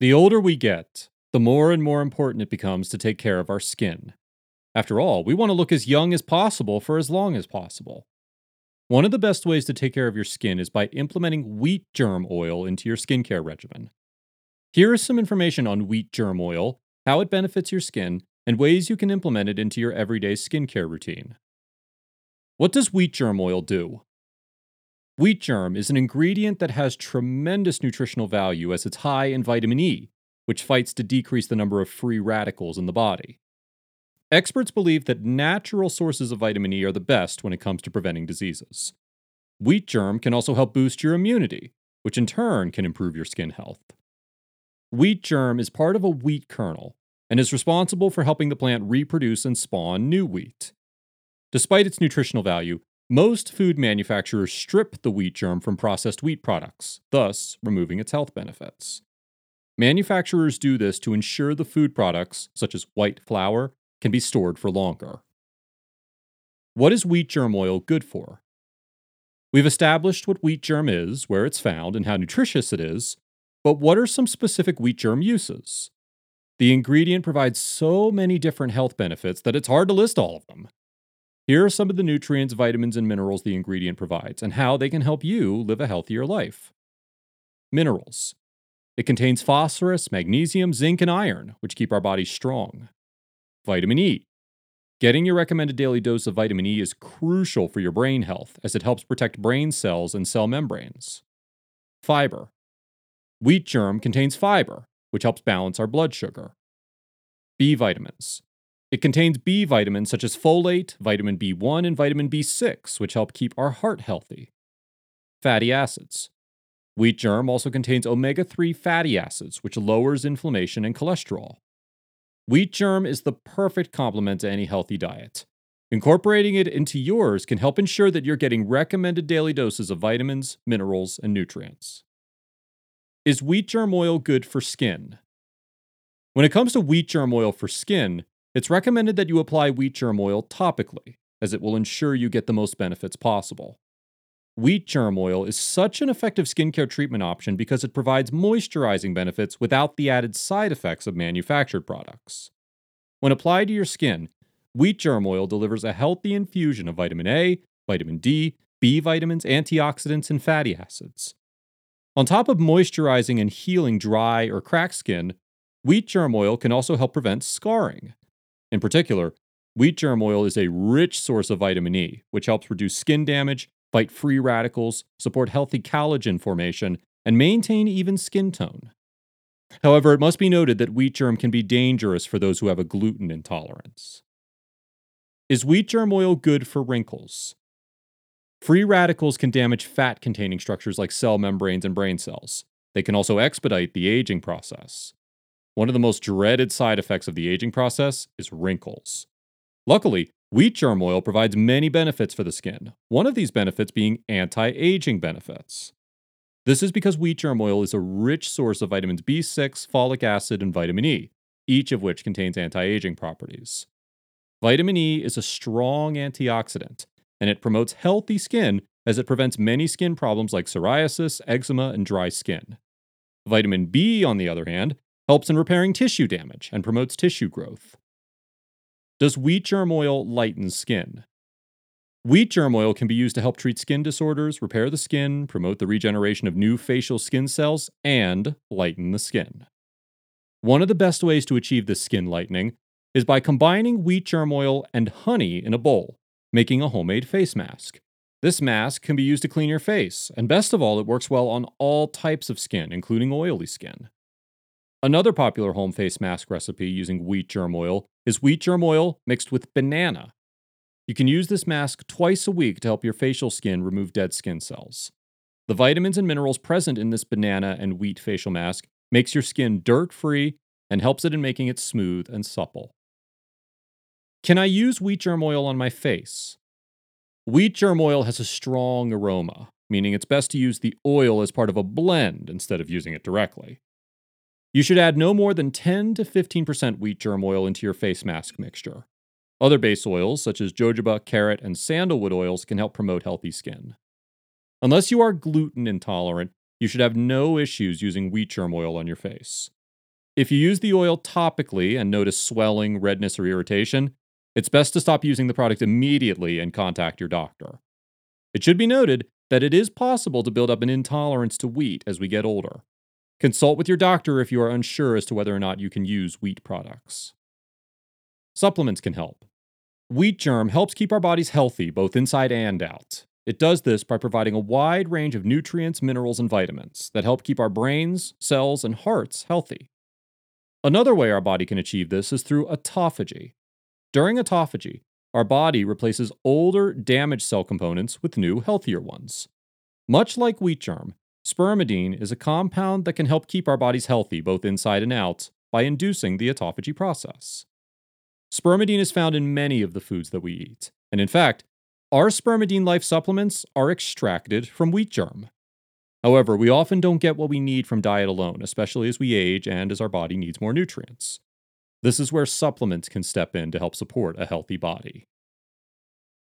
The older we get, the more and more important it becomes to take care of our skin. After all, we want to look as young as possible for as long as possible. One of the best ways to take care of your skin is by implementing wheat germ oil into your skincare regimen. Here is some information on wheat germ oil, how it benefits your skin, and ways you can implement it into your everyday skincare routine. What does wheat germ oil do? Wheat germ is an ingredient that has tremendous nutritional value as it's high in vitamin E, which fights to decrease the number of free radicals in the body. Experts believe that natural sources of vitamin E are the best when it comes to preventing diseases. Wheat germ can also help boost your immunity, which in turn can improve your skin health. Wheat germ is part of a wheat kernel and is responsible for helping the plant reproduce and spawn new wheat. Despite its nutritional value, most food manufacturers strip the wheat germ from processed wheat products, thus removing its health benefits. Manufacturers do this to ensure the food products, such as white flour, can be stored for longer. What is wheat germ oil good for? We've established what wheat germ is, where it's found, and how nutritious it is, but what are some specific wheat germ uses? The ingredient provides so many different health benefits that it's hard to list all of them. Here are some of the nutrients, vitamins, and minerals the ingredient provides, and how they can help you live a healthier life. Minerals. It contains phosphorus, magnesium, zinc, and iron, which keep our bodies strong. Vitamin E. Getting your recommended daily dose of vitamin E is crucial for your brain health, as it helps protect brain cells and cell membranes. Fiber. Wheat germ contains fiber, which helps balance our blood sugar. B vitamins. It contains B vitamins such as folate, vitamin B1, and vitamin B6, which help keep our heart healthy. Fatty acids. Wheat germ also contains omega 3 fatty acids, which lowers inflammation and cholesterol. Wheat germ is the perfect complement to any healthy diet. Incorporating it into yours can help ensure that you're getting recommended daily doses of vitamins, minerals, and nutrients. Is wheat germ oil good for skin? When it comes to wheat germ oil for skin, it's recommended that you apply wheat germ oil topically, as it will ensure you get the most benefits possible. Wheat germ oil is such an effective skincare treatment option because it provides moisturizing benefits without the added side effects of manufactured products. When applied to your skin, wheat germ oil delivers a healthy infusion of vitamin A, vitamin D, B vitamins, antioxidants, and fatty acids. On top of moisturizing and healing dry or cracked skin, wheat germ oil can also help prevent scarring. In particular, wheat germ oil is a rich source of vitamin E, which helps reduce skin damage, fight free radicals, support healthy collagen formation, and maintain even skin tone. However, it must be noted that wheat germ can be dangerous for those who have a gluten intolerance. Is wheat germ oil good for wrinkles? Free radicals can damage fat containing structures like cell membranes and brain cells. They can also expedite the aging process. One of the most dreaded side effects of the aging process is wrinkles. Luckily, wheat germ oil provides many benefits for the skin, one of these benefits being anti aging benefits. This is because wheat germ oil is a rich source of vitamins B6, folic acid, and vitamin E, each of which contains anti aging properties. Vitamin E is a strong antioxidant, and it promotes healthy skin as it prevents many skin problems like psoriasis, eczema, and dry skin. Vitamin B, on the other hand, helps in repairing tissue damage and promotes tissue growth. Does wheat germ oil lighten skin? Wheat germ oil can be used to help treat skin disorders, repair the skin, promote the regeneration of new facial skin cells, and lighten the skin. One of the best ways to achieve this skin lightening is by combining wheat germ oil and honey in a bowl, making a homemade face mask. This mask can be used to clean your face, and best of all, it works well on all types of skin, including oily skin. Another popular home face mask recipe using wheat germ oil is wheat germ oil mixed with banana. You can use this mask twice a week to help your facial skin remove dead skin cells. The vitamins and minerals present in this banana and wheat facial mask makes your skin dirt-free and helps it in making it smooth and supple. Can I use wheat germ oil on my face? Wheat germ oil has a strong aroma, meaning it's best to use the oil as part of a blend instead of using it directly. You should add no more than 10 to 15% wheat germ oil into your face mask mixture. Other base oils, such as jojoba, carrot, and sandalwood oils, can help promote healthy skin. Unless you are gluten intolerant, you should have no issues using wheat germ oil on your face. If you use the oil topically and notice swelling, redness, or irritation, it's best to stop using the product immediately and contact your doctor. It should be noted that it is possible to build up an intolerance to wheat as we get older. Consult with your doctor if you are unsure as to whether or not you can use wheat products. Supplements can help. Wheat germ helps keep our bodies healthy both inside and out. It does this by providing a wide range of nutrients, minerals, and vitamins that help keep our brains, cells, and hearts healthy. Another way our body can achieve this is through autophagy. During autophagy, our body replaces older, damaged cell components with new, healthier ones. Much like wheat germ, spermidine is a compound that can help keep our bodies healthy both inside and out by inducing the autophagy process. Spermidine is found in many of the foods that we eat, and in fact, our spermidine life supplements are extracted from wheat germ. However, we often don't get what we need from diet alone, especially as we age and as our body needs more nutrients. This is where supplements can step in to help support a healthy body.